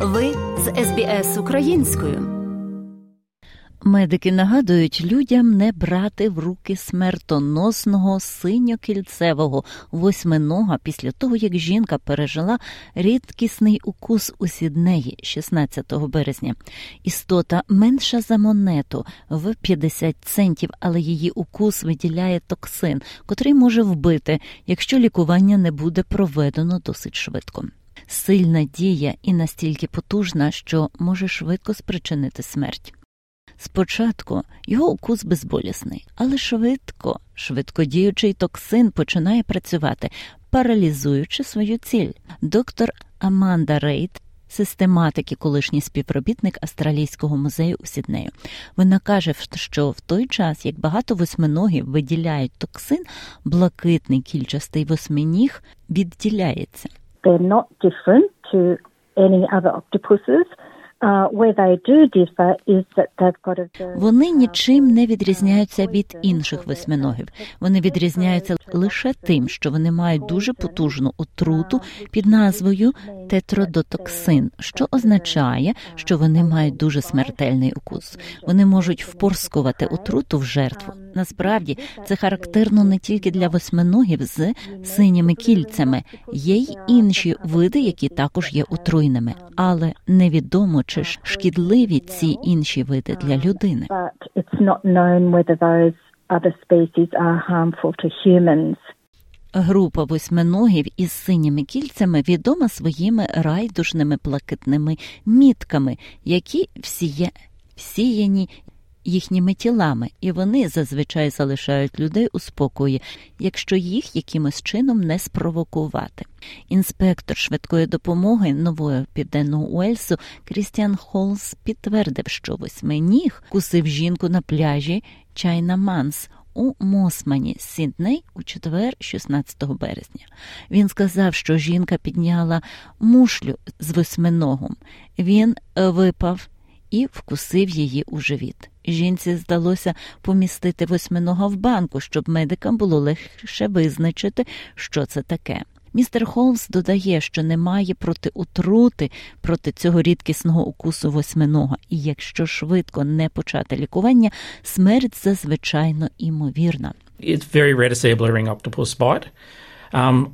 Ви з СБС українською. Медики нагадують людям не брати в руки смертоносного синьокільцевого восьминога після того, як жінка пережила рідкісний укус у сіднеї 16 березня. Істота менша за монету в 50 центів, але її укус виділяє токсин, котрий може вбити, якщо лікування не буде проведено досить швидко. Сильна дія і настільки потужна, що може швидко спричинити смерть. Спочатку його укус безболісний, але швидко, швидкодіючий токсин починає працювати, паралізуючи свою ціль. Доктор Аманда Рейд. Систематики, колишній співробітник Австралійського музею у Сіднею. Вона каже, що в той час, як багато восьминогів виділяють токсин, блакитний кільчастий восьминіг відділяється. They're not different to any other octopuses. Вони нічим не відрізняються від інших восьминогів. Вони відрізняються лише тим, що вони мають дуже потужну отруту під назвою тетродотоксин, що означає, що вони мають дуже смертельний укус. Вони можуть впорскувати отруту в жертву. Насправді це характерно не тільки для восьминогів з синіми кільцями, є й інші види, які також є отруйними, але невідомо чи ж шкідливі ці інші види для людини. Група восьминогів із синіми кільцями відома своїми райдужними блакитними мітками, які всіє всіяні їхніми тілами, і вони зазвичай залишають людей у спокої, якщо їх якимось чином не спровокувати. Інспектор швидкої допомоги нового південного Уельсу Крістіан Холс підтвердив, що восьминіг кусив жінку на пляжі Чайна Манс. У Мосмані Сідней у четвер, 16 березня. Він сказав, що жінка підняла мушлю з восьминогом. Він випав і вкусив її у живіт. Жінці здалося помістити восьминога в банку, щоб медикам було легше визначити, що це таке. Містер Холмс додає, що немає проти отрути проти цього рідкісного укусу восьминога, і якщо швидко не почати лікування, смерть зазвичайно імовірна. It's very rare to see a blue ring octopus bite. Um,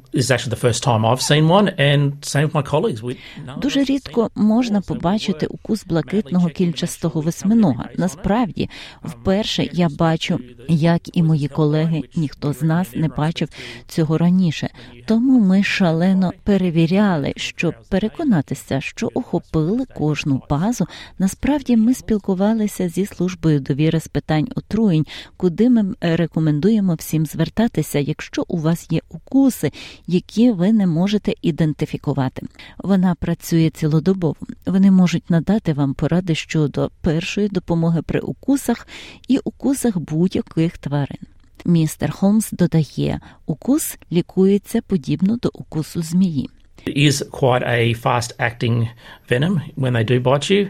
Дуже рідко можна побачити укус блакитного кільчастого восьминога. Насправді, вперше я бачу, як і мої колеги, ніхто з нас не бачив цього раніше. Тому ми шалено перевіряли, щоб переконатися, що охопили кожну базу. Насправді ми спілкувалися зі службою довіри з питань отруєнь, куди ми рекомендуємо всім звертатися, якщо у вас є укус укуси, які ви не можете ідентифікувати. Вона працює цілодобово. Вони можуть надати вам поради щодо першої допомоги при укусах і укусах будь-яких тварин. Містер Холмс додає, укус лікується подібно до укусу змії. It is quite a fast acting venom when they do bite you.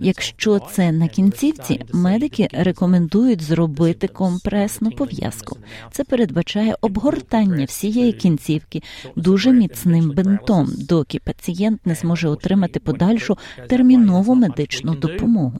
Якщо це на кінцівці, медики рекомендують зробити компресну пов'язку. Це передбачає обгортання всієї кінцівки дуже міцним бинтом, доки пацієнт не зможе отримати подальшу термінову медичну допомогу.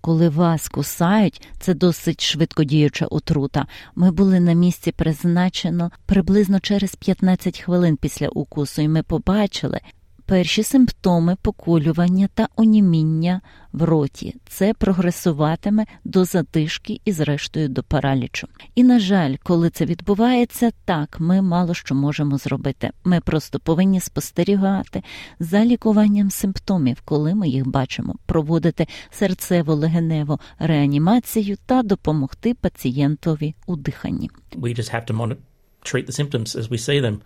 Коли вас кусають, це досить швидкодіюча отрута. Ми були на місці призначено приблизно через 15 хвилин після укусу, і ми побачили, Перші симптоми поколювання та оніміння в роті це прогресуватиме до задишки і, зрештою, до паралічу. І, на жаль, коли це відбувається, так ми мало що можемо зробити. Ми просто повинні спостерігати за лікуванням симптомів, коли ми їх бачимо, проводити серцево-легеневу реанімацію та допомогти пацієнтові у диханні. We just have to treat the symptoms as we see them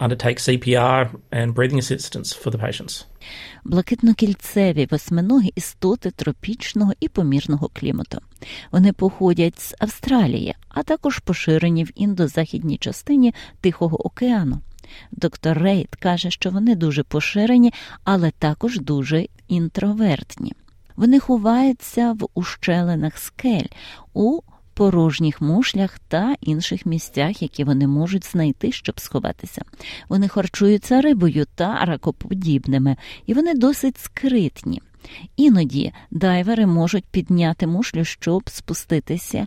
undertake CPR and breathing assistance for the patients. Блакитнокільцеві восьминоги істоти тропічного і помірного клімату. Вони походять з Австралії, а також поширені в індозахідній частині Тихого океану. Доктор Рейд каже, що вони дуже поширені, але також дуже інтровертні. Вони ховаються в ущелинах скель у порожніх мушлях та інших місцях, які вони можуть знайти, щоб сховатися. Вони харчуються рибою та ракоподібними, і вони досить скритні. Іноді дайвери можуть підняти мушлю, щоб спуститися.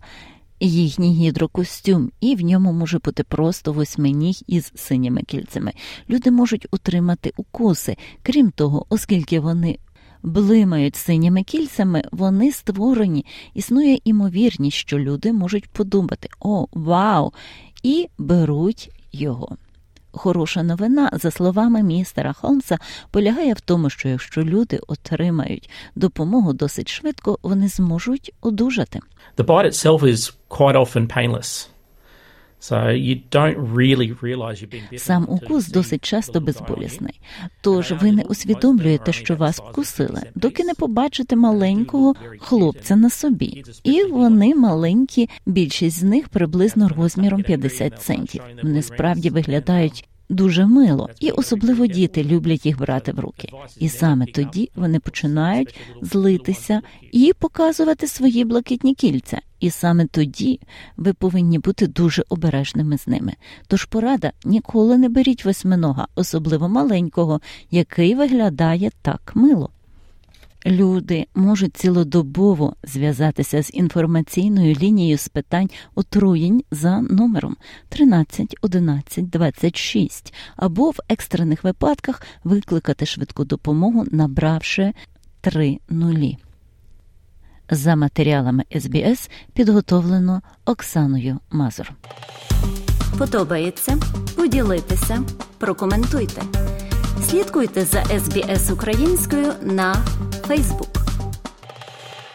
Їхній гідрокостюм, і в ньому може бути просто восьминіг із синіми кільцями. Люди можуть утримати укуси. Крім того, оскільки вони блимають синіми кільцями, вони створені. Існує імовірність, що люди можуть подумати: о, вау! і беруть його. Хороша новина, за словами містера Холмса, полягає в тому, що якщо люди отримають допомогу досить швидко, вони зможуть одужати. The bite itself is quite often painless. Сам укус досить часто безболісний, тож ви не усвідомлюєте, що вас вкусили, доки не побачите маленького хлопця на собі. І вони маленькі, більшість з них приблизно розміром 50 центів. Вони справді виглядають. Дуже мило, і особливо діти люблять їх брати в руки. І саме тоді вони починають злитися і показувати свої блакитні кільця. І саме тоді ви повинні бути дуже обережними з ними. Тож порада ніколи не беріть восьминога, особливо маленького, який виглядає так мило. Люди можуть цілодобово зв'язатися з інформаційною лінією з питань отруєнь за номером 13 11 26 або в екстрених випадках викликати швидку допомогу, набравши 3 нулі. За матеріалами СБС підготовлено Оксаною Мазур. Подобається? Поділитися, прокоментуйте. Слідкуйте за SBS українською на Facebook.